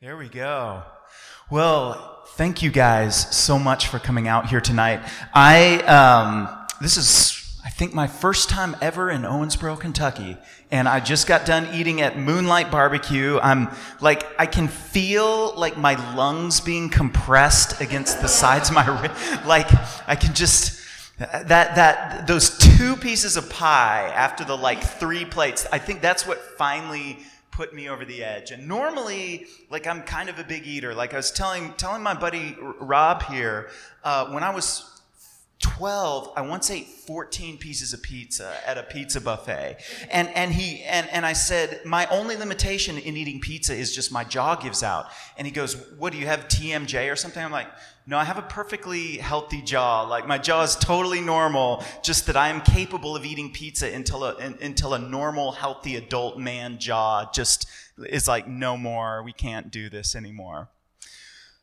There we go. Well, thank you guys so much for coming out here tonight. I um, this is I think my first time ever in Owensboro, Kentucky, and I just got done eating at Moonlite Barbecue. I'm like I can feel like my lungs being compressed against the sides of my like I can just that that those two pieces of pie after the like three plates. I think that's what finally put me over the edge. And normally, like I'm kind of a big eater. Like I was telling telling my buddy Rob here, uh, when I was 12 i once ate 14 pieces of pizza at a pizza buffet and and he and, and i said my only limitation in eating pizza is just my jaw gives out and he goes what do you have tmj or something i'm like no i have a perfectly healthy jaw like my jaw is totally normal just that i am capable of eating pizza until a until a normal healthy adult man jaw just is like no more we can't do this anymore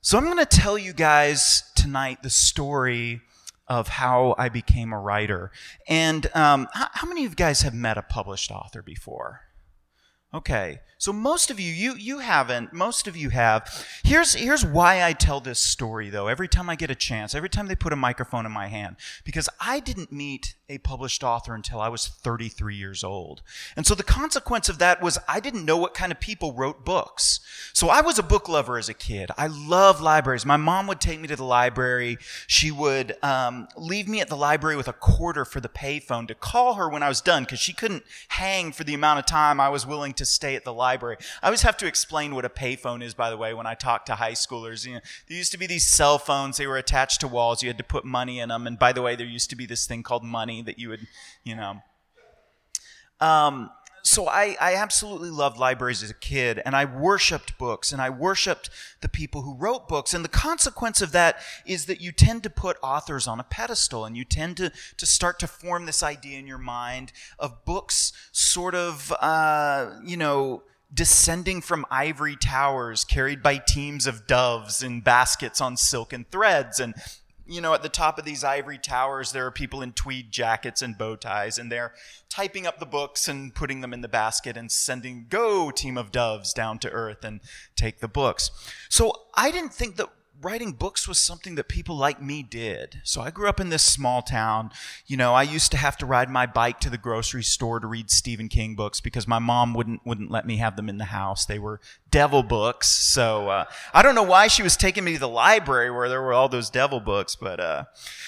so i'm going to tell you guys tonight the story of how I became a writer. And um, how, how, many of you guys have met a published author before? Okay, so most of you, you, you haven't. Most of you have. Here's, here's why I tell this story, though, every time I get a chance, every time they put a microphone in my hand. Because I didn't meet a published author until I was 33 years old. And so the consequence of that was I didn't know what kind of people wrote books. So I was a book lover as a kid. I loved libraries. My mom would take me to the library. She would um, leave me at the library with a quarter for the payphone to call her when I was done because she couldn't hang for the amount of time I was willing to stay at the library. I always have to explain what a payphone is, by the way, when I talk to high schoolers. You know, there used to be these cell phones. They were attached to walls. You had to put money in them. And by the way, there used to be this thing called money that you would, you know. Um, so I, I absolutely loved libraries as a kid, and I worshiped books, and I worshiped the people who wrote books. And the consequence of that is that you tend to put authors on a pedestal, and you tend to, to start to form this idea in your mind of books sort of, uh, you know, descending from ivory towers carried by teams of doves in baskets on silken threads. And you know, at the top of these ivory towers, there are people in tweed jackets and bow ties, and they're typing up the books and putting them in the basket and sending, go, team of doves, down to earth and take the books. So I didn't think that writing books was something that people like me did. So I grew up in this small town. You know, I used to have to ride my bike to the grocery store to read Stephen King books because my mom wouldn't wouldn't let me have them in the house. They were devil books. So uh, I don't know why she was taking me to the library where there were all those devil books. But uh,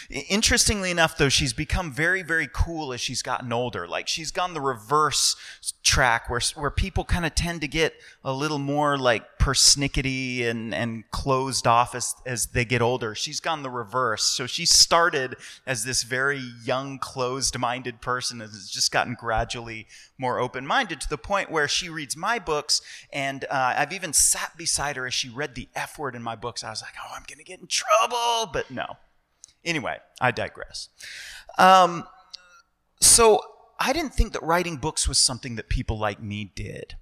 interestingly enough, though, she's become very very cool as she's gotten older. Like she's gone the reverse track where where people kind of tend to get a little more like persnickety and and closed off as, as they get older. She's gone the reverse. So she started as this very young, closed minded person and has just gotten gradually more open minded to the point where she reads my books. And uh, I've even sat beside her as she read the F word in my books. I was like, oh, I'm going to get in trouble. But no. Anyway, I digress. Um, so I didn't think that writing books was something that people like me did.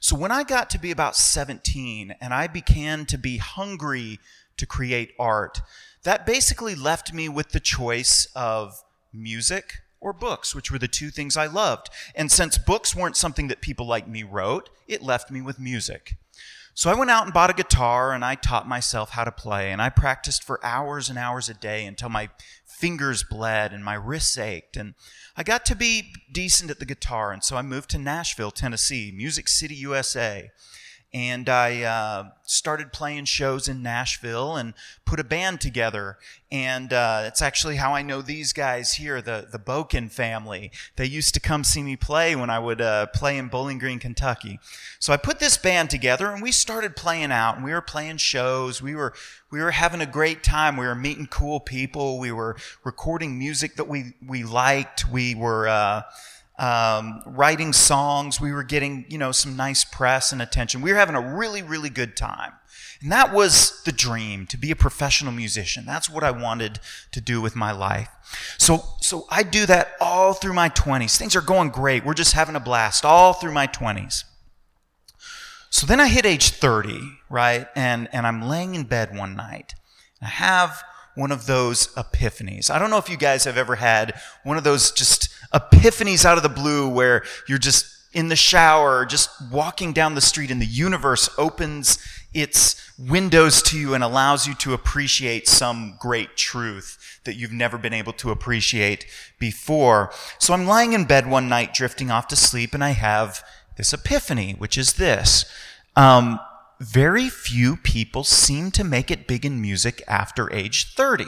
So when I got to be about 17 and I began to be hungry to create art, that basically left me with the choice of music or books, which were the two things I loved. And since books weren't something that people like me wrote, it left me with music. So I went out and bought a guitar and I taught myself how to play and I practiced for hours and hours a day until my fingers bled and my wrists ached and I got to be decent at the guitar and so I moved to Nashville, Tennessee, Music City, USA and I uh, started playing shows in Nashville and put a band together. And uh, it's actually how I know these guys here, the the Boken family. They used to come see me play when I would uh, play in Bowling Green, Kentucky. So I put this band together, and we started playing out. And we were playing shows. We were we were having a great time. We were meeting cool people. We were recording music that we we liked. We were uh, um, writing songs. We were getting, you know, some nice press and attention. We were having a really, really good time. And that was the dream to be a professional musician. That's what I wanted to do with my life. So, so I do that all through my 20s. Things are going great. We're just having a blast all through my 20s. So then I hit age 30, right? And, and I'm laying in bed one night. I have one of those epiphanies. I don't know if you guys have ever had one of those just epiphanies out of the blue where you're just in the shower, just walking down the street, and the universe opens its windows to you and allows you to appreciate some great truth that you've never been able to appreciate before. So I'm lying in bed one night, drifting off to sleep, and I have this epiphany, which is this. Um, very few people seem to make it big in music after age 30.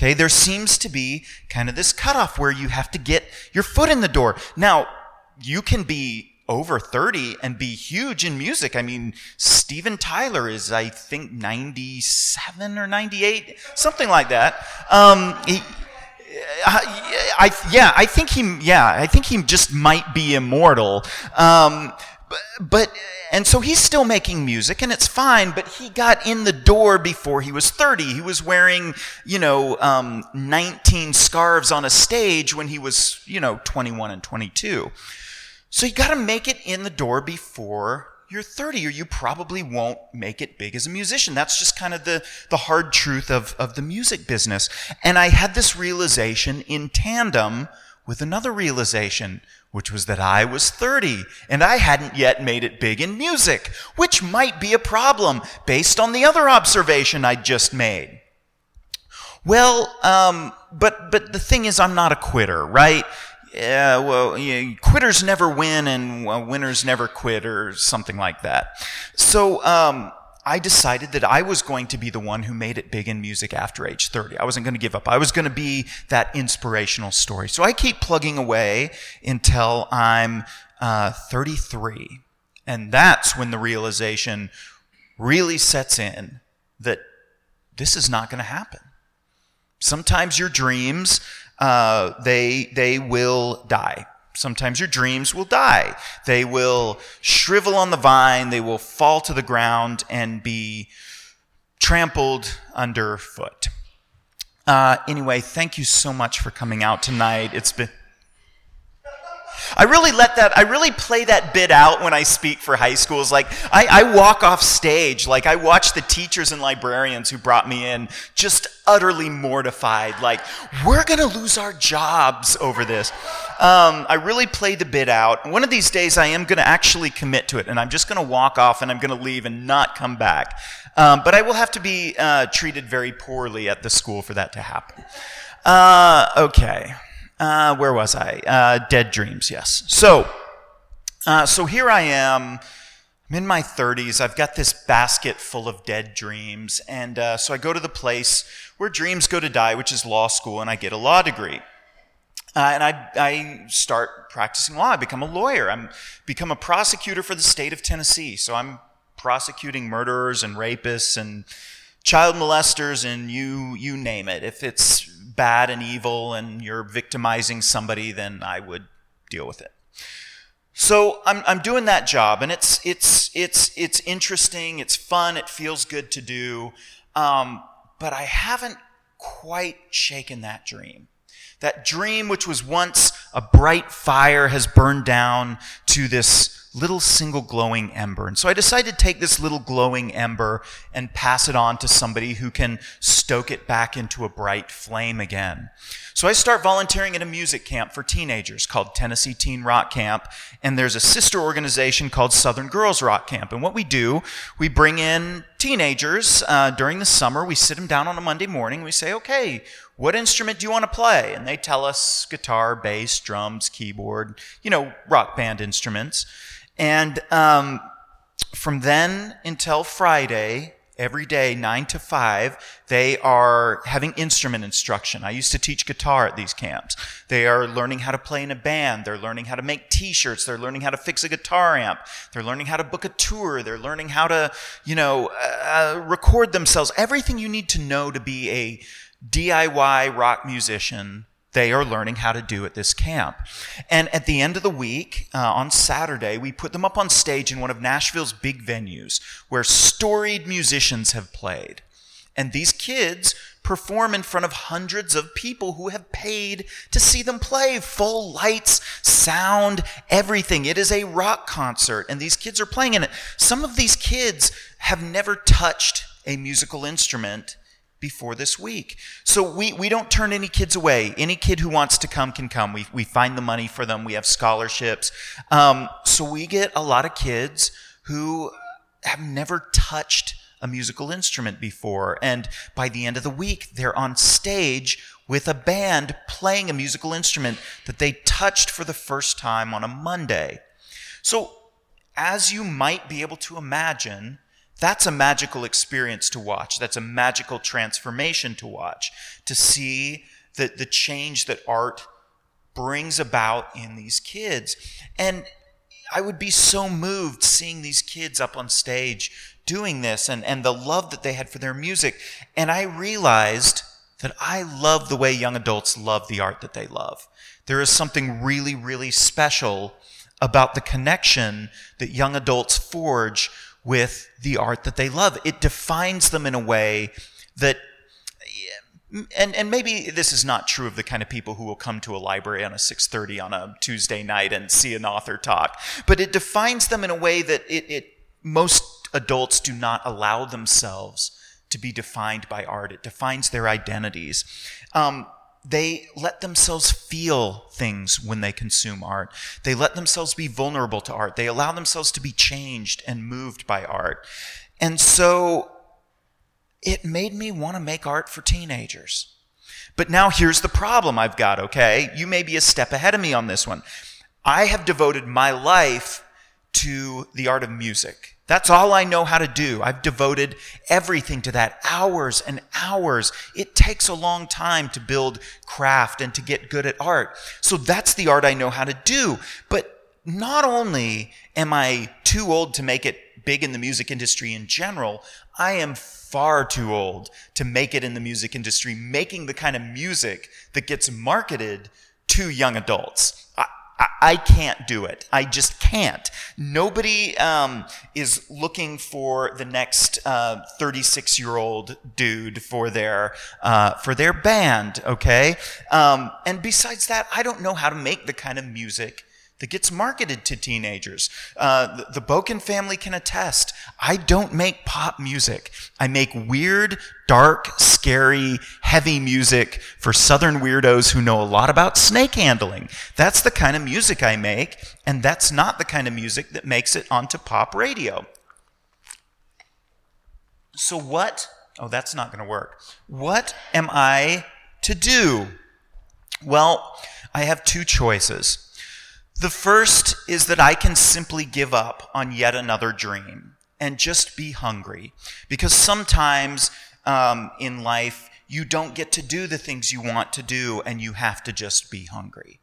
Okay, there seems to be kind of this cutoff where you have to get your foot in the door. Now, you can be over 30 and be huge in music. I mean, Steven Tyler is, I think, 97 or 98, something like that. Um, he, I, yeah, I think he, yeah, I think he just might be immortal. Um, but, and so he's still making music and it's fine, but he got in the door before he was 30. He was wearing, you know, um, 19 scarves on a stage when he was, you know, 21 and 22. So you got to make it in the door before you're 30 or you probably won't make it big as a musician. That's just kind of the, the hard truth of, of the music business. And I had this realization in tandem with another realization, which was that I was 30 and I hadn't yet made it big in music, which might be a problem based on the other observation I'd just made. Well, um, but, but the thing is, I'm not a quitter, right? Yeah, well, yeah, quitters never win and winners never quit or something like that. So, um, I decided that I was going to be the one who made it big in music after age 30. I wasn't going to give up. I was going to be that inspirational story. So I keep plugging away until I'm uh, 33. And that's when the realization really sets in that this is not going to happen. Sometimes your dreams, uh, they, they will die. Sometimes your dreams will die. They will shrivel on the vine, they will fall to the ground and be trampled underfoot. Uh, anyway, thank you so much for coming out tonight. It's been. I really let that, I really play that bit out when I speak for high schools. Like, I, I walk off stage, like, I watch the teachers and librarians who brought me in just utterly mortified. Like, we're to lose our jobs over this. Um, I really play the bit out. One of these days, I am to actually commit to it, and I'm just to walk off and I'm to leave and not come back. Um, but I will have to be uh, treated very poorly at the school for that to happen. Uh, okay. Uh, where was I? Uh, dead dreams, yes. So, uh, so here I am. I'm in my 30s. I've got this basket full of dead dreams. And uh, so I go to the place where dreams go to die, which is law school, and I get a law degree. Uh, and I, I start practicing law. I become a lawyer. I'm become a prosecutor for the state of Tennessee. So I'm prosecuting murderers and rapists and child molesters and you you name it. If it's bad and evil and you're victimizing somebody, then I would deal with it. So I'm, I'm doing that job, and it's, it's, it's, it's interesting, it's fun, it feels good to do, um, but I haven't quite shaken that dream. That dream, which was once a bright fire, has burned down to this little single glowing ember. And so I decided to take this little glowing ember and pass it on to somebody who can stoke it back into a bright flame again. So I start volunteering at a music camp for teenagers called Tennessee Teen Rock Camp. And there's a sister organization called Southern Girls Rock Camp. And what we do, we bring in teenagers uh, during the summer. We sit them down on a Monday morning. We say, okay, what instrument do you want to play? And they tell us guitar, bass, drums, keyboard, you know, rock band instruments. And um, from then until Friday, every day, 9 to 5, they are having instrument instruction. I used to teach guitar at these camps. They are learning how to play in a band. They're learning how to make t shirts. They're learning how to fix a guitar amp. They're learning how to book a tour. They're learning how to, you know, uh, record themselves. Everything you need to know to be a DIY rock musician they are learning how to do at this camp. And at the end of the week, uh, on Saturday, we put them up on stage in one of Nashville's big venues where storied musicians have played. And these kids perform in front of hundreds of people who have paid to see them play. Full lights, sound, everything. It is a rock concert, and these kids are playing in it. Some of these kids have never touched a musical instrument before this week. So we, we don't turn any kids away. Any kid who wants to come can come. We, we find the money for them. We have scholarships. Um, so we get a lot of kids who have never touched a musical instrument before. And by the end of the week, they're on stage with a band playing a musical instrument that they touched for the first time on a Monday. So, as you might be able to imagine, that's a magical experience to watch. That's a magical transformation to watch, to see the, the change that art brings about in these kids. And I would be so moved seeing these kids up on stage doing this and, and the love that they had for their music. And I realized that I love the way young adults love the art that they love. There is something really, really special about the connection that young adults forge with the art that they love. It defines them in a way that and, and maybe this is not true of the kind of people who will come to a library on a 6.30 on a tuesday night and see an author talk but it defines them in a way that it, it most adults do not allow themselves to be defined by art it defines their identities um, they let themselves feel things when they consume art. They let themselves be vulnerable to art. They allow themselves to be changed and moved by art. And so it made me want to make art for teenagers. But now here's the problem I've got, okay? You may be a step ahead of me on this one. I have devoted my life to the art of music. That's all I know how to do. I've devoted everything to that, hours and hours. It takes a long time to build craft and to get good at art. So that's the art I know how to do. But not only am I too old to make it big in the music industry in general, I am far too old to make it in the music industry, making the kind of music that gets marketed to young adults. I, can't do it. I just can't. Nobody um, is looking for the next 36 uh, year old dude for their uh, for their band. Okay, um, and besides that, I don't know how to make the kind of music that gets marketed to teenagers. Uh, the, the Boken family can attest. I don't make pop music. I make weird, dark, scary, heavy music for Southern weirdos who know a lot about snake handling. That's the kind of music I make, and that's not the kind of music that makes it onto pop radio. So, what? Oh, that's not going to work. What am I to do? Well, I have two choices. The first is that I can simply give up on yet another dream and just be hungry. Because sometimes um, in life, you don't get to do the things you want to do and you have to just be hungry.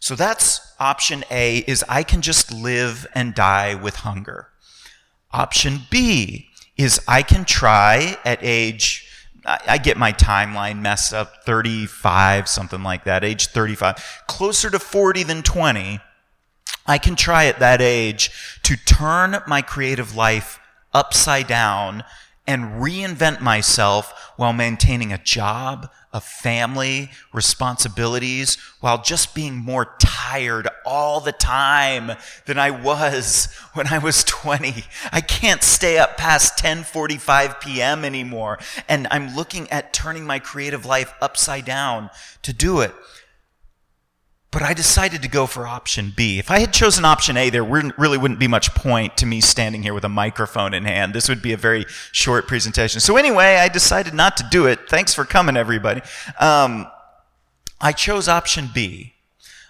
So that's option A is I can just live and die with hunger. Option B is I can try at age I get my timeline messed up 35 something like that age 35 closer to 40 than 20 I can try at that age to turn my creative life upside down and reinvent myself while maintaining a job, a family, responsibilities, while just being more tired all the time than I was when I was 20. I can't stay up past 10:45 p.m. anymore, and I'm looking at turning my creative life upside down to do it. But I decided to go for option B. If I had chosen option A, there really wouldn't be much point to me standing here with a microphone in hand. This would be a very short presentation. So, anyway, I decided not to do it. Thanks for coming, everybody. Um, I chose option B.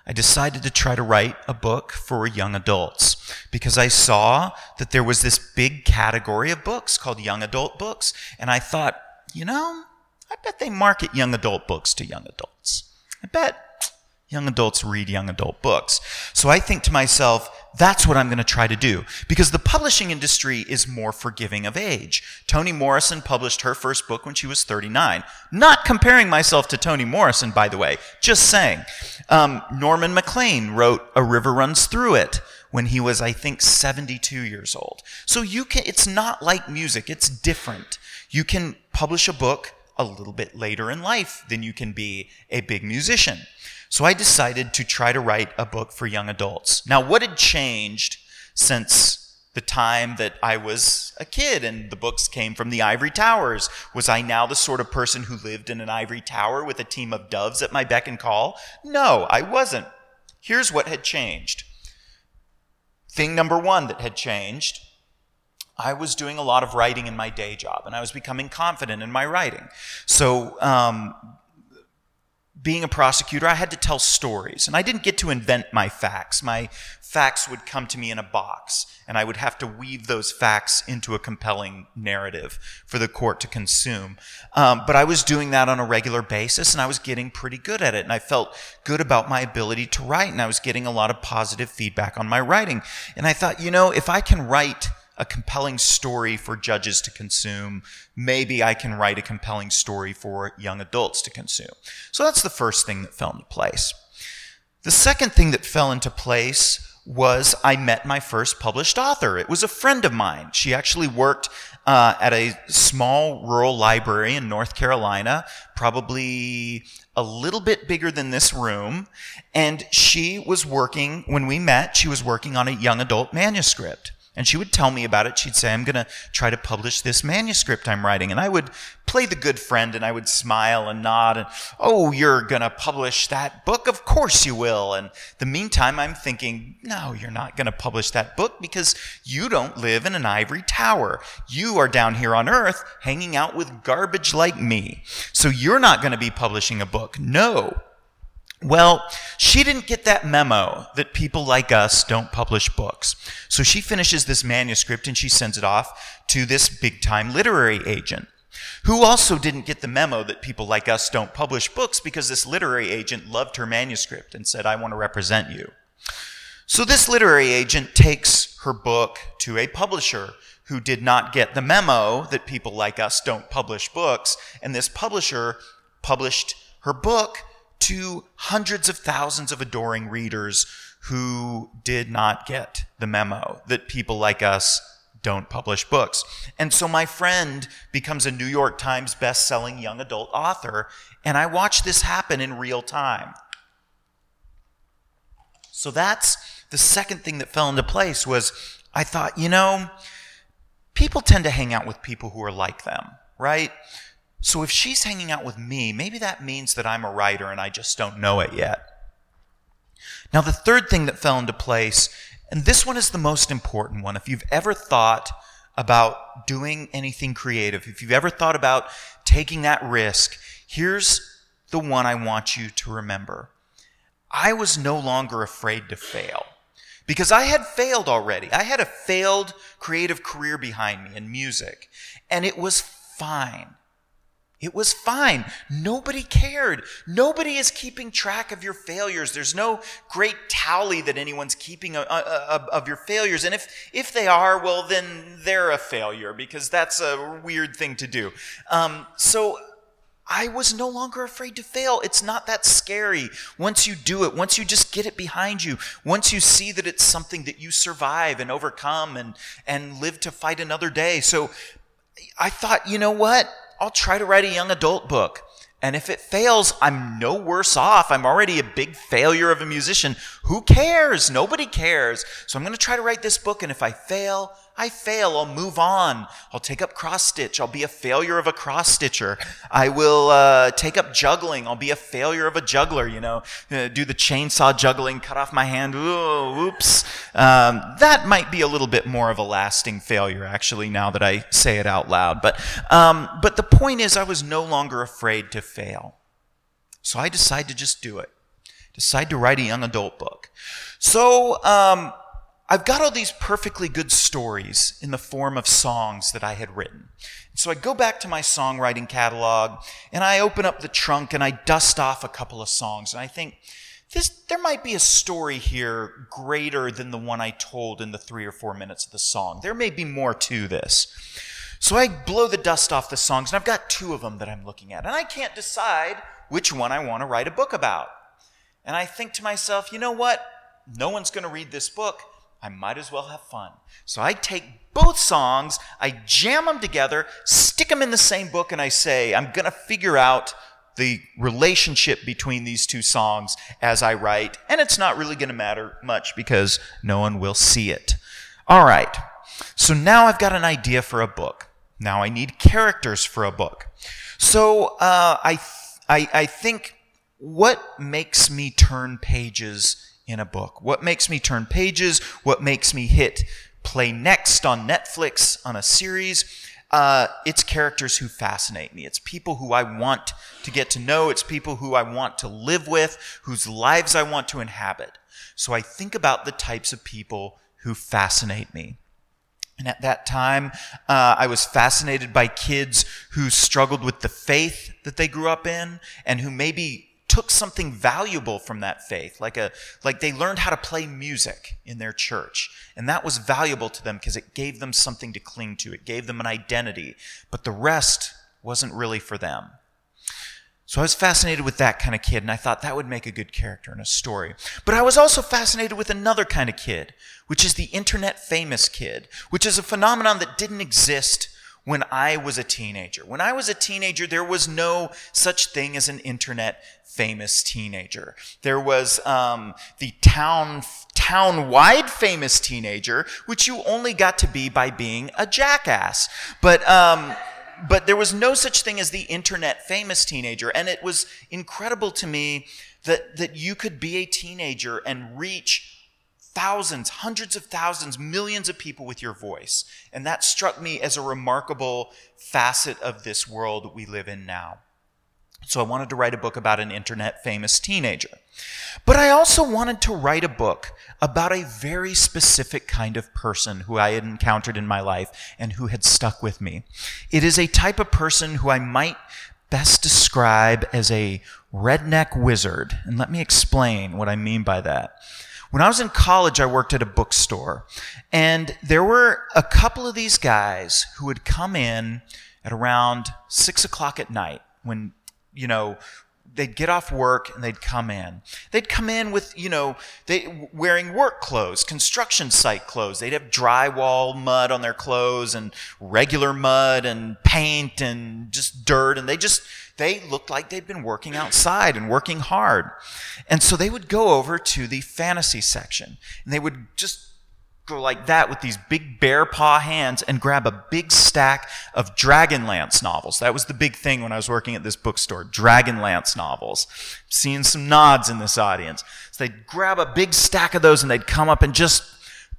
I decided to try to write a book for young adults because I saw that there was this big category of books called young adult books. And I thought, you know, I bet they market young adult books to young adults. I bet Young adults read young adult books. So I think to myself, that's what I'm going to try to do. Because the publishing industry is more forgiving of age. Toni Morrison published her first book when she was 39. Not comparing myself to Toni Morrison, by the way, just saying. Um, Norman Maclean wrote A River Runs Through It when he was, I think, 72 years old. So you can, it's not like music, it's different. You can publish a book a little bit later in life than you can be a big musician. So I decided to try to write a book for young adults. Now, what had changed since the time that I was a kid and the books came from the ivory towers. Was I now the sort of person who lived in an ivory tower with a team of doves at my beck and call? No, I wasn't. Here's what had changed. Thing number one that had changed I was doing a lot of writing in my day job and I was becoming confident in my writing. So, um, being a prosecutor, I had to tell stories, and I didn't get to invent my facts. My facts would come to me in a box, and I would have to weave those facts into a compelling narrative for the court to consume. Um, but I was doing that on a regular basis, and I was getting pretty good at it, and I felt good about my ability to write, and I was getting a lot of positive feedback on my writing. And I thought, you know, if I can write a compelling story for judges to consume. Maybe I can write a compelling story for young adults to consume. So that's the first thing that fell into place. The second thing that fell into place was I met my first published author. It was a friend of mine. She actually worked uh, at a small rural library in North Carolina, probably a little bit bigger than this room. And she was working, when we met, she was working on a young adult manuscript. And she would tell me about it. She'd say, I'm going to try to publish this manuscript I'm writing. And I would play the good friend and I would smile and nod and, oh, you're going to publish that book? Of course you will. And the meantime, I'm thinking, no, you're not going to publish that book because you don't live in an ivory tower. You are down here on earth hanging out with garbage like me. So you're not going to be publishing a book. No. Well, she didn't get that memo that people like us don't publish books. So she finishes this manuscript and she sends it off to this big time literary agent who also didn't get the memo that people like us don't publish books because this literary agent loved her manuscript and said, I want to represent you. So this literary agent takes her book to a publisher who did not get the memo that people like us don't publish books. And this publisher published her book to hundreds of thousands of adoring readers who did not get the memo that people like us don't publish books. And so my friend becomes a New York Times best-selling young adult author, and I watch this happen in real time. So that's the second thing that fell into place was I thought, you know, people tend to hang out with people who are like them, right? So if she's hanging out with me, maybe that means that I'm a writer and I just don't know it yet. Now, the third thing that fell into place, and this one is the most important one. If you've ever thought about doing anything creative, if you've ever thought about taking that risk, here's the one I want you to remember. I was no longer afraid to fail because I had failed already. I had a failed creative career behind me in music, and it was fine. It was fine. Nobody cared. Nobody is keeping track of your failures. There's no great tally that anyone's keeping uh, uh, uh, of your failures. And if, if they are, well, then they're a failure because that's a weird thing to do. Um, so I was no longer afraid to fail. It's not that scary. Once you do it, once you just get it behind you, once you see that it's something that you survive and overcome and, and live to fight another day. So I thought, you know what? I'll try to write a young adult book. And if it fails, I'm no worse off. I'm already a big failure of a musician. Who cares? Nobody cares. So I'm going to try to write this book. And if I fail, I fail. I'll move on. I'll take up cross stitch. I'll be a failure of a cross stitcher. I will uh, take up juggling. I'll be a failure of a juggler. You know, uh, do the chainsaw juggling, cut off my hand. Ooh, oops. Um, that might be a little bit more of a lasting failure, actually, now that I say it out loud. But um, but the point is, I was no longer afraid to fail. So I decided to just do it. Decide to write a young adult book. So um, I've got all these perfectly good stories in the form of songs that I had written. So I go back to my songwriting catalog and I open up the trunk and I dust off a couple of songs and I think this, there might be a story here greater than the one I told in the three or four minutes of the song. There may be more to this. So I blow the dust off the songs and I've got two of them that I'm looking at and I can't decide which one I want to write a book about. And I think to myself, you know what? No one's going to read this book. I might as well have fun. So I take both songs, I jam them together, stick them in the same book, and I say, I'm going to figure out the relationship between these two songs as I write, and it's not really going to matter much because no one will see it. All right. So now I've got an idea for a book. Now I need characters for a book. So uh, I, I, I think what makes me turn pages in a book? What makes me turn pages? What makes me hit play next on Netflix on a series? Uh, it's characters who fascinate me. It's people who I want to get to know. It's people who I want to live with, whose lives I want to inhabit. So I think about the types of people who fascinate me. And at that time, uh, I was fascinated by kids who struggled with the faith that they grew up in and who maybe took something valuable from that faith, like a like they learned how to play music in their church, and that was valuable to them because it gave them something to cling to. It gave them an identity, but the rest wasn't really for them. So I was fascinated with that kind of kid, and I thought that would make a good character in a story. But I was also fascinated with another kind of kid, which is the internet famous kid, which is a phenomenon that didn't exist when I was a teenager. When I was a teenager, there was no such thing as an internet famous teenager. There was um, the town town-wide famous teenager, which you only got to be by being a jackass. But um, but there was no such thing as the internet famous teenager, and it was incredible to me that that you could be a teenager and reach thousands, hundreds of thousands, millions of people with your voice. And that struck me as a remarkable facet of this world we live in now. So I wanted to write a book about an internet famous teenager. But I also wanted to write a book about a very specific kind of person who I had encountered in my life and who had stuck with me. It is a type of person who I might best describe as a redneck wizard. And let me explain what I mean by that. When I was in college, I worked at a bookstore, and there were a couple of these guys who would come in at around six o'clock at night when, you know, they'd get off work and they'd come in. They'd come in with, you know, they wearing work clothes, construction site clothes. They'd have drywall mud on their clothes and regular mud and paint and just dirt and they just they looked like they'd been working outside and working hard. And so they would go over to the fantasy section and they would just go like that with these big bear paw hands and grab a big stack of Dragonlance novels. That was the big thing when I was working at this bookstore. Dragonlance novels. Seeing some nods in this audience. So they'd grab a big stack of those and they'd come up and just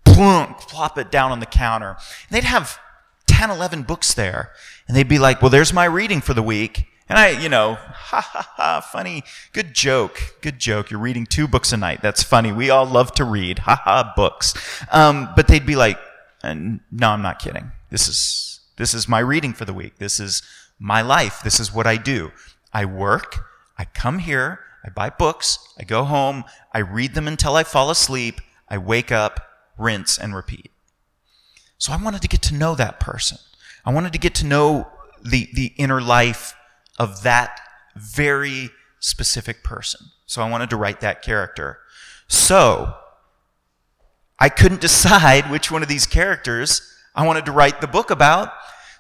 plunk, plop it down on the counter. And they'd have 10, 11 books there. And they'd be like, well, there's my reading for the week. And I, you know, ha ha ha, funny, good joke, good joke. You're reading two books a night. That's funny. We all love to read, ha ha, books. Um, but they'd be like, no, I'm not kidding. This is, this is my reading for the week. This is my life. This is what I do. I work. I come here. I buy books. I go home. I read them until I fall asleep. I wake up, rinse, and repeat. So I wanted to get to know that person. I wanted to get to know the, the inner life of that very specific person. So I wanted to write that character. So I couldn't decide which one of these characters I wanted to write the book about.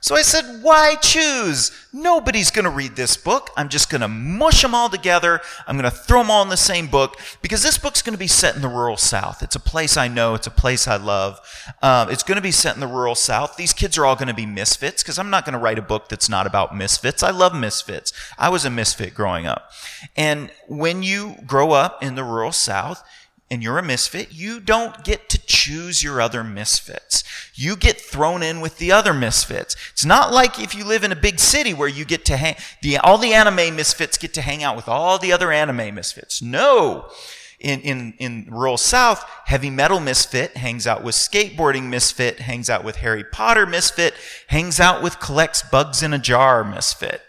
So I said, why choose? Nobody's going to read this book. I'm just going to mush them all together. I'm going to throw them all in the same book because this book's going to be set in the rural South. It's a place I know. It's a place I love. Um, it's going to be set in the rural South. These kids are all going to be misfits because I'm not going to write a book that's not about misfits. I love misfits. I was a misfit growing up. And when you grow up in the rural South, and you're a misfit, you don't get to choose your other misfits. You get thrown in with the other misfits. It's not like if you live in a big city where you get to hang, the, all the anime misfits get to hang out with all the other anime misfits. No. In, in, in rural South, heavy metal misfit hangs out with skateboarding misfit, hangs out with Harry Potter misfit, hangs out with collects bugs in a jar misfit.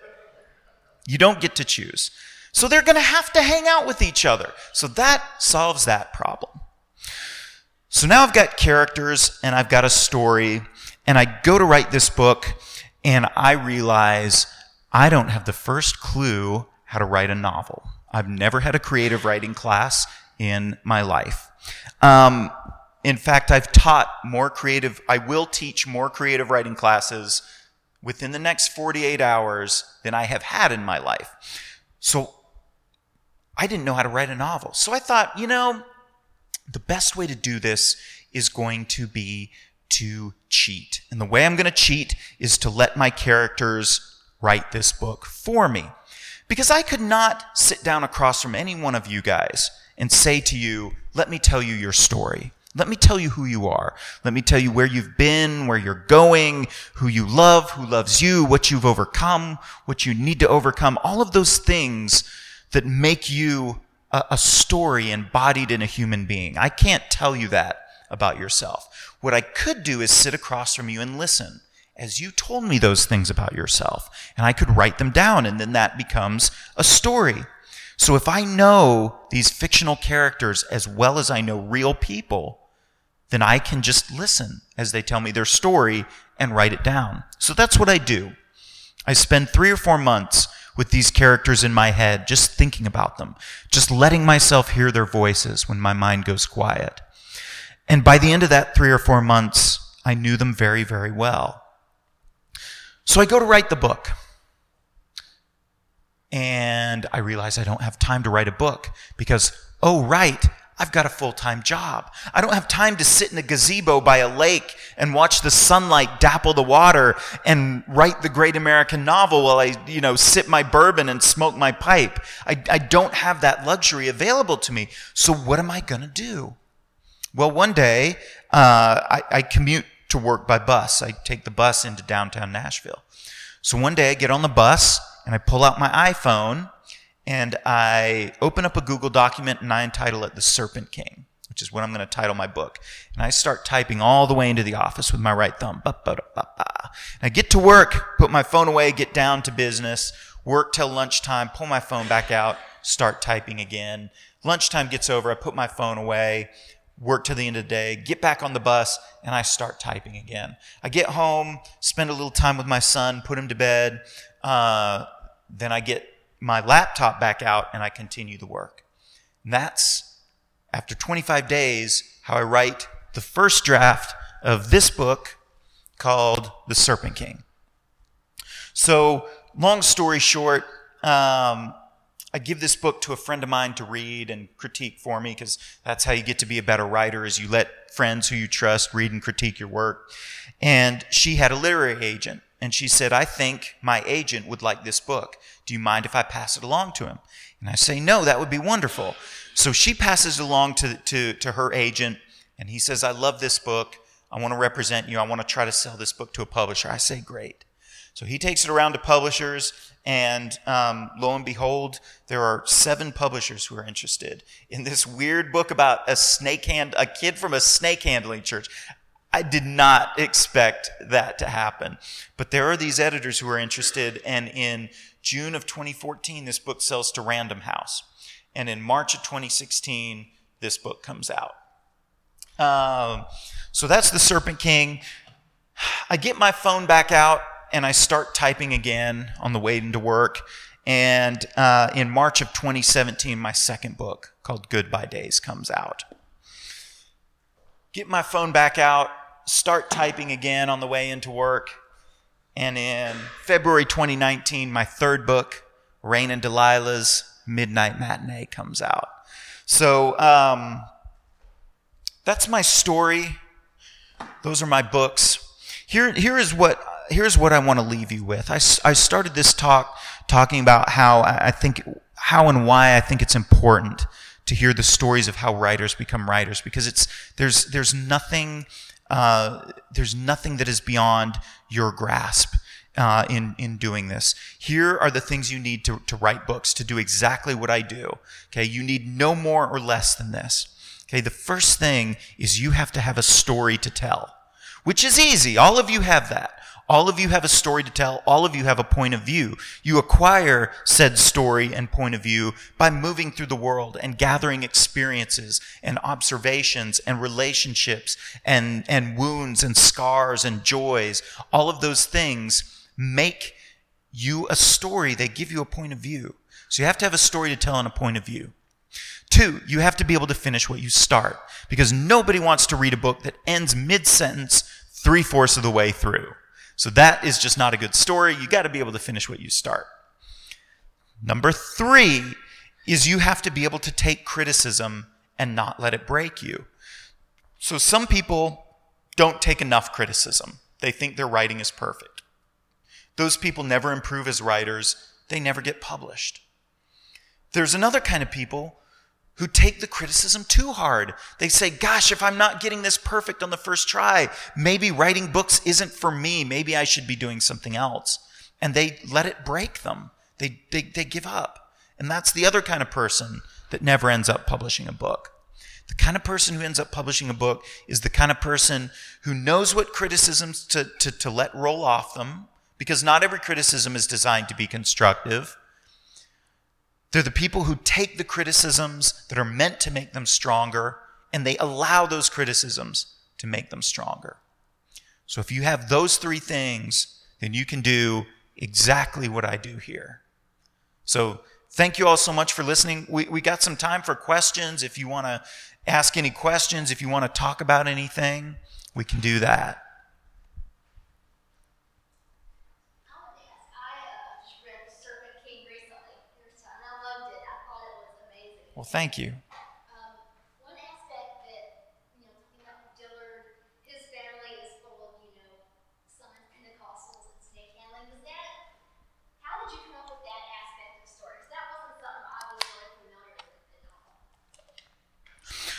You don't get to choose. So they're going to have to hang out with each other. So that solves that problem. So now I've got characters and I've got a story, and I go to write this book, and I realize I don't have the first clue how to write a novel. I've never had a creative writing class in my life. Um, in fact, I've taught more creative, I will teach more creative writing classes within the next 48 hours than I have had in my life. So I didn't know how to write a novel. So I thought, you know, the best way to do this is going to be to cheat. And the way I'm going to cheat is to let my characters write this book for me. Because I could not sit down across from any one of you guys and say to you, let me tell you your story. Let me tell you who you are. Let me tell you where you've been, where you're going, who you love, who loves you, what you've overcome, what you need to overcome. All of those things that make you a, a story embodied in a human being. I can't tell you that about yourself. What I could do is sit across from you and listen as you told me those things about yourself. And I could write them down, and then that becomes a story. So if I know these fictional characters as well as I know real people, then I can just listen as they tell me their story and write it down. So that's what I do. I spend three or four months with these characters in my head, just thinking about them, just letting myself hear their voices when my mind goes quiet. And by the end of that three or four months, I knew them very, very well. So I go to write the book. And I realize I don't have time to write a book because, oh, right, I've got a full time job. I don't have time to sit in a gazebo by a lake and watch the sunlight dapple the water and write the great American novel while I, you know, sip my bourbon and smoke my pipe. I, I don't have that luxury available to me. So what am I going to do? Well, one day, uh, I, I commute to work by bus. I take the bus into downtown Nashville. So one day I get on the bus and I pull out my iPhone and I open up a Google document and I entitle it The Serpent King, which is what I'm going to title my book. And I start typing all the way into the office with my right thumb. And I get to work, put my phone away, get down to business, work till lunchtime, pull my phone back out, start typing again. Lunchtime gets over, I put my phone away, work to the end of the day, get back on the bus, and I start typing again. I get home, spend a little time with my son, put him to bed. Uh, then I get my laptop back out and I continue the work. And that's, after 25 days, how I write the first draft of this book called The Serpent King. So, long story short, um, I give this book to a friend of mine to read and critique for me because that's how you get to be a better writer is you let friends who you trust read and critique your work. And she had a literary agent and she said, I think my agent would like this book. Do you mind if I pass it along to him? And I say, No, that would be wonderful. So she passes it along to, to, to her agent, and he says, I love this book. I want to represent you. I want to try to sell this book to a publisher. I say, Great. So he takes it around to publishers, and um, lo and behold, there are seven publishers who are interested in this weird book about a snake hand, a kid from a snake handling church. I did not expect that to happen. But there are these editors who are interested, and in June of 2014, this book sells to Random House. And in March of 2016, this book comes out. Um, so that's The Serpent King. I get my phone back out and I start typing again on the way into work. And uh, in March of 2017, my second book called Goodbye Days comes out. Get my phone back out, start typing again on the way into work. And in February 2019, my third book, Rayne and Delilah's Midnite Matinee, comes out. So um, that's my story. Those are my books. Here, here is what here's what I want to leave you with. I, I started this talk talking about how I think how and why I think it's important to hear the stories of how writers become writers because it's there's there's nothing uh, there's nothing that is beyond your grasp uh, in, in doing this. Here are the things you need to, to write books, to do exactly what I do. Okay, you need no more or less than this. Okay, the first thing is you have to have a story to tell, which is easy. All of you have that. All of you have a story to tell. All of you have a point of view. You acquire said story and point of view by moving through the world and gathering experiences and observations and relationships and, and wounds and scars and joys. All of those things make you a story. They give you a point of view. So you have to have a story to tell and a point of view. Two, you have to be able to finish what you start because nobody wants to read a book that ends mid sentence three fourths of the way through. So that is just not a good story. You got to be able to finish what you start. Number three is you have to be able to take criticism and not let it break you. So some people don't take enough criticism. They think their writing is perfect. Those people never improve as writers, they never get published. There's another kind of people who take the criticism too hard. They say, Gosh, if I'm not getting this perfect on the first try, maybe writing books isn't for me. Maybe I should be doing something else. And they let it break them. They, they, they give up. And that's the other kind of person that never ends up publishing a book. The kind of person who ends up publishing a book is the kind of person who knows what criticisms to, to, to let roll off them, because not every criticism is designed to be constructive. They're the people who take the criticisms that are meant to make them stronger and they allow those criticisms to make them stronger. So if you have those three things, then you can do exactly what I do here. So thank you all so much for listening. We, we got some time for questions. If you want to ask any questions, if you want to talk about anything, we can do that. Well, thank you. Um, one aspect that, you know, talking about Dillard, his family is full of, you know, Southern Pentecostals and snake handling. Was that, how did you come up with that aspect of the story? Because that wasn't something I was really familiar with thank you.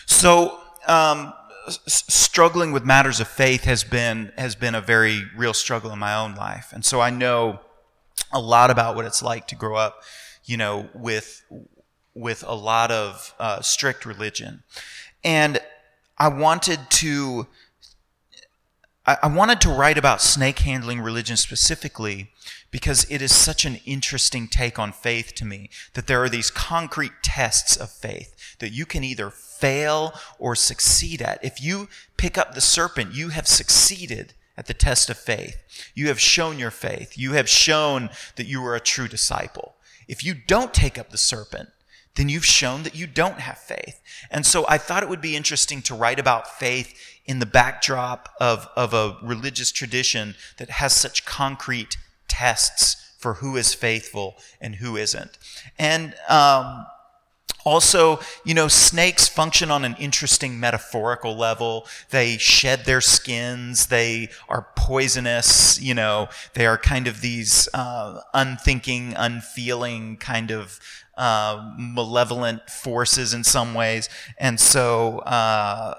So, um, struggling with matters of faith has been has been a very real struggle in my own life, and so I know a lot about what it's like to grow up, you know, with with a lot of uh, strict religion. And I wanted to. I wanted to write about snake handling religion specifically because it is such an interesting take on faith to me that there are these concrete tests of faith that you can either fail or succeed at. If you pick up the serpent, you have succeeded at the test of faith. You have shown your faith. You have shown that you are a true disciple. If you don't take up the serpent, then you've shown that you don't have faith. And so I thought it would be interesting to write about faith in the backdrop of, of a religious tradition that has such concrete tests for who is faithful and who isn't. And um, also, you know, snakes function on an interesting metaphorical level. They shed their skins. They are poisonous. You know, they are kind of these uh, unthinking, unfeeling kind of uh, malevolent forces in some ways. And so, uh,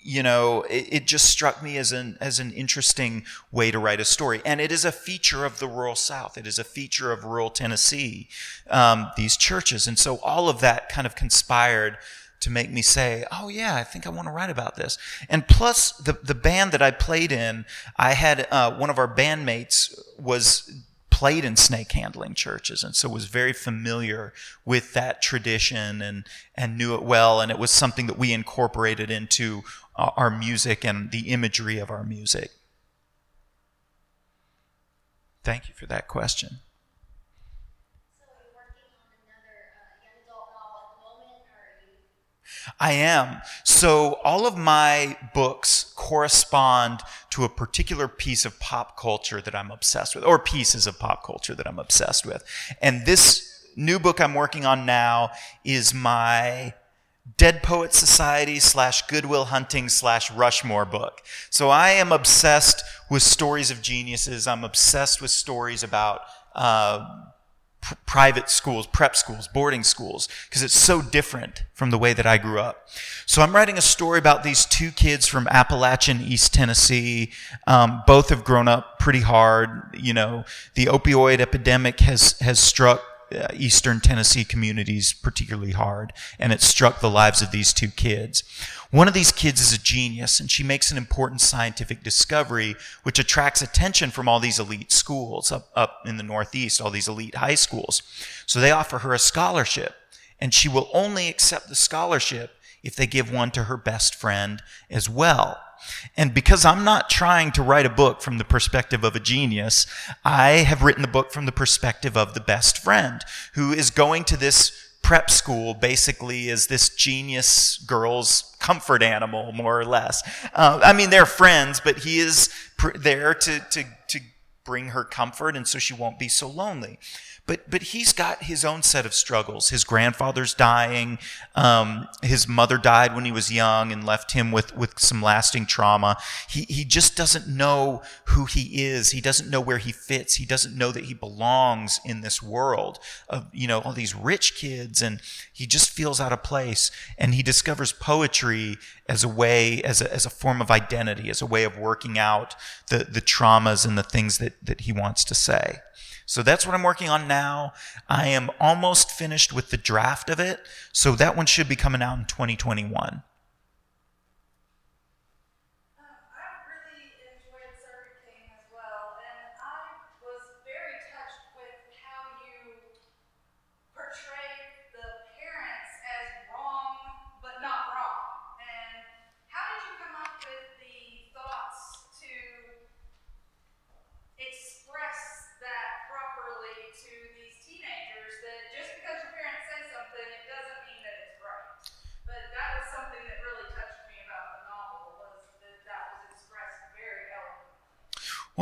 you know, it, it, just struck me as an as an interesting way to write a story, and it is a feature of the rural South. It is a feature of rural Tennessee. Um, these churches, and so all of that kind of conspired to make me say, "Oh yeah, I think I want to write about this." And plus, the the band that I played in, I had uh, one of our bandmates was played in snake handling churches and so was very familiar with that tradition and, and knew it well. And it was something that we incorporated into uh, our music and the imagery of our music. Thank you for that question. I am. So all of my books correspond to a particular piece of pop culture that I'm obsessed with, or pieces of pop culture that I'm obsessed with. And this new book I'm working on now is my Dead Poet Society slash Good Will Hunting slash Rushmore book. So I am obsessed with stories of geniuses. I'm obsessed with stories about uh, pr- private schools, prep schools, boarding schools, because it's so different from the way that I grew up. So I'm writing a story about these two kids from Appalachian East Tennessee. Um, both have grown up pretty hard. You know, the opioid epidemic has has struck Uh, eastern Tennessee communities particularly hard, and it struck the lives of these two kids. One of these kids is a genius, and she makes an important scientific discovery which attracts attention from all these elite schools up, up in the Northeast, all these elite high schools. So they offer her a scholarship, and she will only accept the scholarship if they give one to her best friend as well. And because I'm not trying to write a book from the perspective of a genius, I have written the book from the perspective of the best friend who is going to this prep school basically is this genius girl's comfort animal, more or less. Uh, I mean, they're friends, but he is pr- there to, to, to bring her comfort and so she won't be so lonely. But, but he's got his own set of struggles. His grandfather's dying. Um, his mother died when he was young and left him with, with some lasting trauma. He, he just doesn't know who he is. He doesn't know where he fits. He doesn't know that he belongs in this world of, you know, all these rich kids and he just feels out of place. And he discovers poetry as a way, as a, as a form of identity, as a way of working out the, the traumas and the things that, that he wants to say. So that's what I'm working on now. I am almost finished with the draft of it. So that one should be coming out in 2021.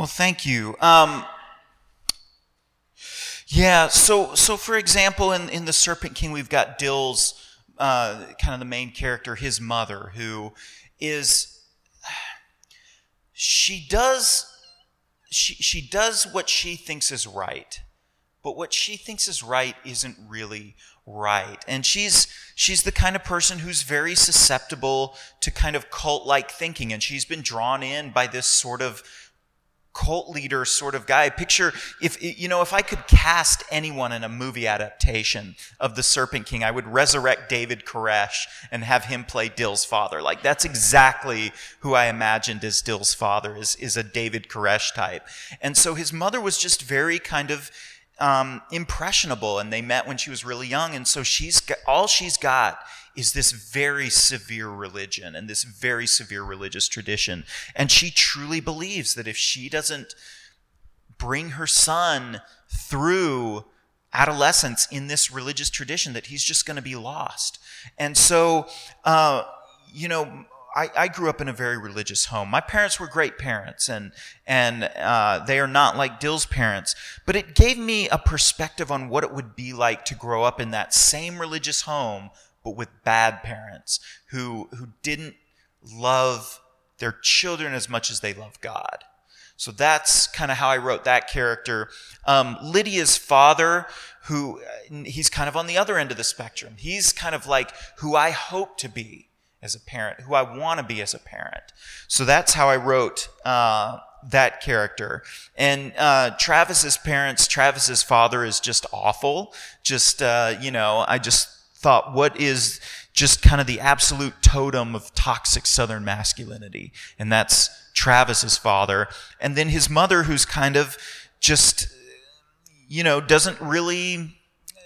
Well, thank you. Um, yeah, so so for example, in, in the Serpent King, we've got Dill's uh, kind of the main character, his mother, who is she does she she does what she thinks is right, but what she thinks is right isn't really right. And she's she's the kind of person who's very susceptible to kind of cult-like thinking, and she's been drawn in by this sort of cult leader sort of guy. Picture if you know if I could cast anyone in a movie adaptation of The Serpent King, I would resurrect David Koresh and have him play Dill's father. Like that's exactly who I imagined as Dill's father is is a David Koresh type. And so his mother was just very kind of um, impressionable, and they met when she was really young, and so she's got, all she's got is this very severe religion and this very severe religious tradition. And she truly believes that if she doesn't bring her son through adolescence in this religious tradition, that he's just going to be lost. And so, uh, you know, I, I, grew up in a very religious home. My parents were great parents, and and uh, they are not like Dill's parents. But it gave me a perspective on what it would be like to grow up in that same religious home, but with bad parents who, who didn't love their children as much as they love God. So that's kind of how I wrote that character. Um, Lydia's father, who he's kind of on the other end of the spectrum. He's kind of like who I hope to be as a parent, who I want to be as a parent. So that's how I wrote uh, that character. And uh, Travis's parents, Travis's father is just awful. Just uh, you know, I just thought, what is just kind of the absolute totem of toxic Southern masculinity? And that's Travis's father. And then his mother, who's kind of just, you know, doesn't really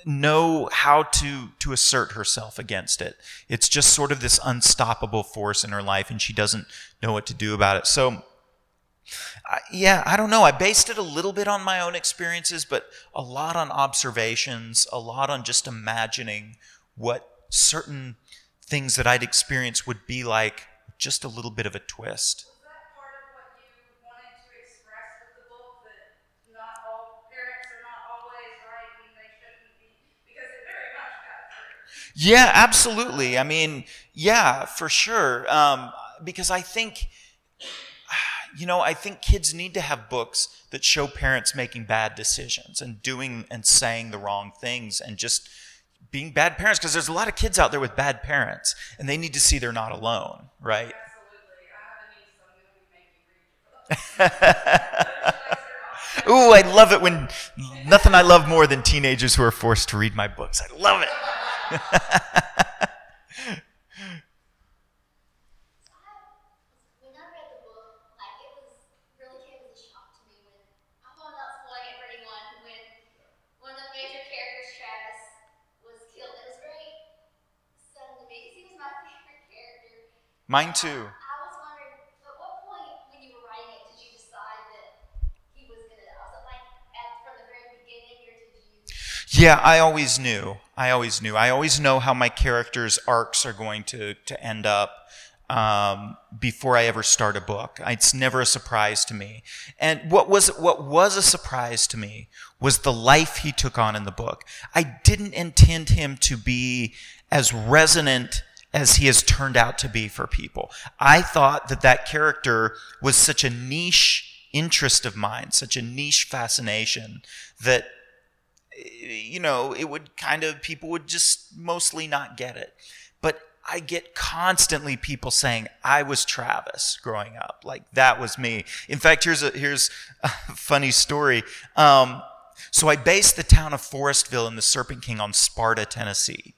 know how to to assert herself against it. It's just sort of this unstoppable force in her life, and she doesn't know what to do about it. So yeah, I don't know. I based it a little bit on my own experiences, but a lot on observations, a lot on just imagining what certain things that I'd experience would be like, just a little bit of a twist. Yeah, absolutely. I mean, yeah, for sure. Um, because I think, you know, I think kids need to have books that show parents making bad decisions and doing and saying the wrong things and just being bad parents because there's a lot of kids out there with bad parents and they need to see they're not alone, right? Ooh, I love it when nothing I love more than teenagers who are forced to read my books. I love it. Mine too. I was wondering at what point when you were writing it did you decide that he was good at also like from the very beginning or did you Yeah, I always knew. I always knew. I always know how my characters' arcs are going to, to end up. um, before I ever start a book. It's never a surprise to me. And what was what was a surprise to me was the life he took on in the book. I didn't intend him to be as resonant as he has turned out to be for people. I thought that that character was such a niche interest of mine, such a niche fascination that you know, it would kind of people would just mostly not get it. But I get constantly people saying I was Travis growing up, like that was me. In fact, here's a here's a funny story. Um, so I based the town of Forrestville in the Serpent King on Sparta, Tennessee.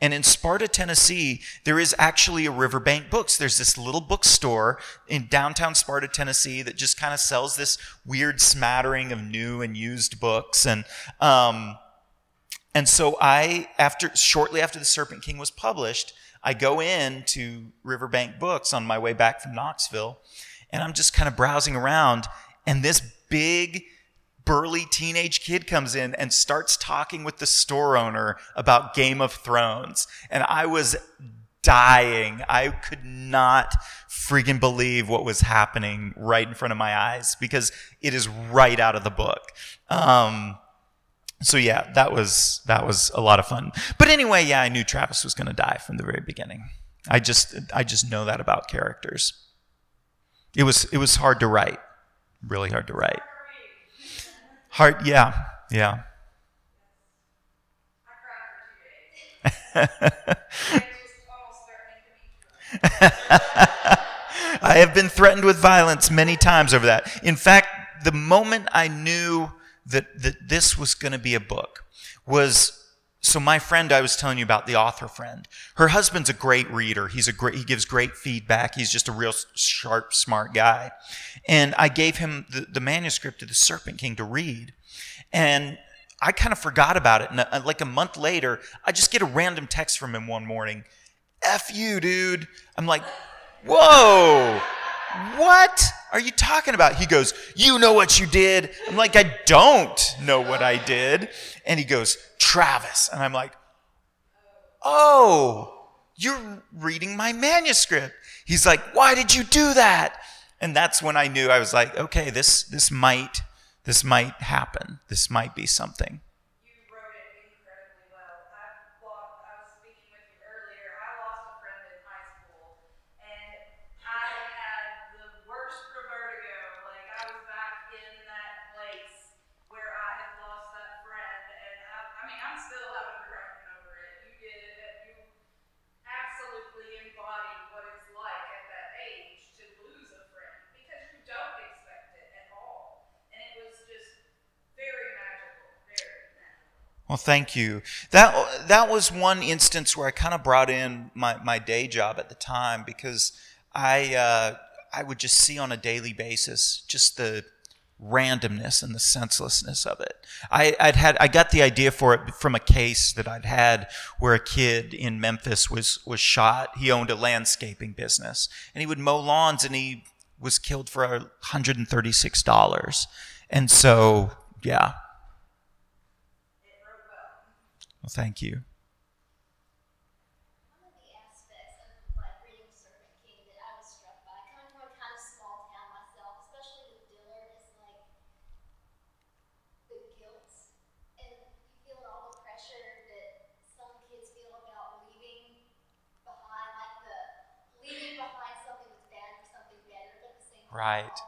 And in Sparta, Tennessee, there is actually a Riverbank Books. There's this little bookstore in downtown Sparta, Tennessee that just kind of sells this weird smattering of new and used books. And, um, and so I, after, shortly after The Serpent King was published, I go in to Riverbank Books on my way back from Knoxville, and I'm just kind of browsing around, and this big, burly teenage kid comes in and starts talking with the store owner about Game of Thrones. And I was dying. I could not freaking believe what was happening right in front of my eyes because it is right out of the book. Um, so yeah, that was that was a lot of fun. But anyway, yeah, I knew Travis was going to die from the very beginning. I just I just know that about characters. It was it was hard to write, really hard to write. Hard, yeah, yeah. I have been threatened with violence many times over that. In fact, the moment I knew that, that this was going to be a book was so my friend I was telling you about the author friend. Her husband's a great reader. He's a great he gives great feedback. He's just a real sharp, smart guy. And I gave him the, the manuscript of the Serpent King to read. And I kind of forgot about it. And uh, like a month later, I just get a random text from him one morning. F you, dude. I'm like, whoa. What are you talking about? He goes, You know what you did? I'm like, I don't know what I did. And he goes, Travis. And I'm like, Oh, you're reading my manuscript. He's like, Why did you do that? And that's when I knew I was like, okay, this this might this might happen. This might be something. Well, thank you. That that was one instance where I kind of brought in my, my day job at the time because I uh, I would just see on a daily basis just the randomness and the senselessness of it. I, would had I got the idea for it from a case that I'd had where a kid in Memphis was was shot. He owned a landscaping business and he would mow lawns and he was killed for $136. And so, yeah, well, thank you. Right.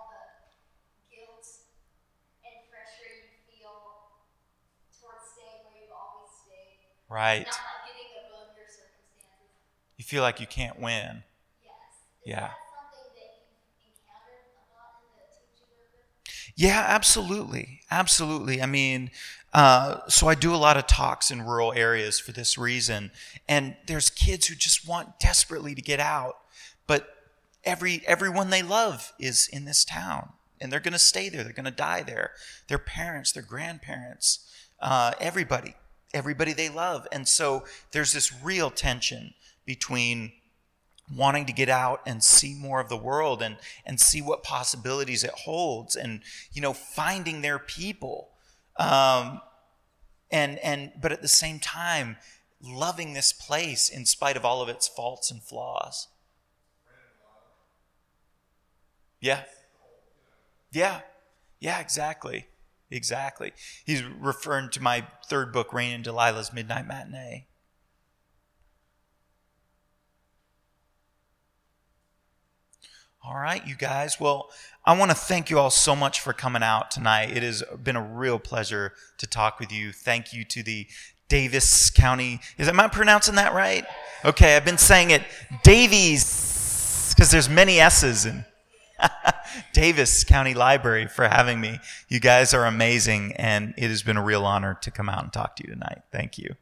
Right. You feel like you can't win. Yes. yeah. Yeah, absolutely. Absolutely. I mean, uh, so I do a lot of talks in rural areas for this reason. And there's kids who just want desperately to get out, but every everyone they love is in this town. And they're going to stay there. They're going to die there. Their parents, their grandparents, uh, everybody everybody they love. And so there's this real tension between wanting to get out and see more of the world and, and see what possibilities it holds and, you know, finding their people. Um, and, and, but at the same time, loving this place in spite of all of its faults and flaws. Yeah. Yeah. Yeah, exactly. Exactly. He's referring to my third book, Rayne and Delilah's Midnite Matinee. All right, you guys. Well, I want to thank you all so much for coming out tonight. It has been a real pleasure to talk with you. Thank you to the Davis County. Is am I pronouncing that right? Okay, I've been saying it Davies because there's many S's in Davis County Library for having me. You guys are amazing, and it has been a real honor to come out and talk to you tonight. Thank you.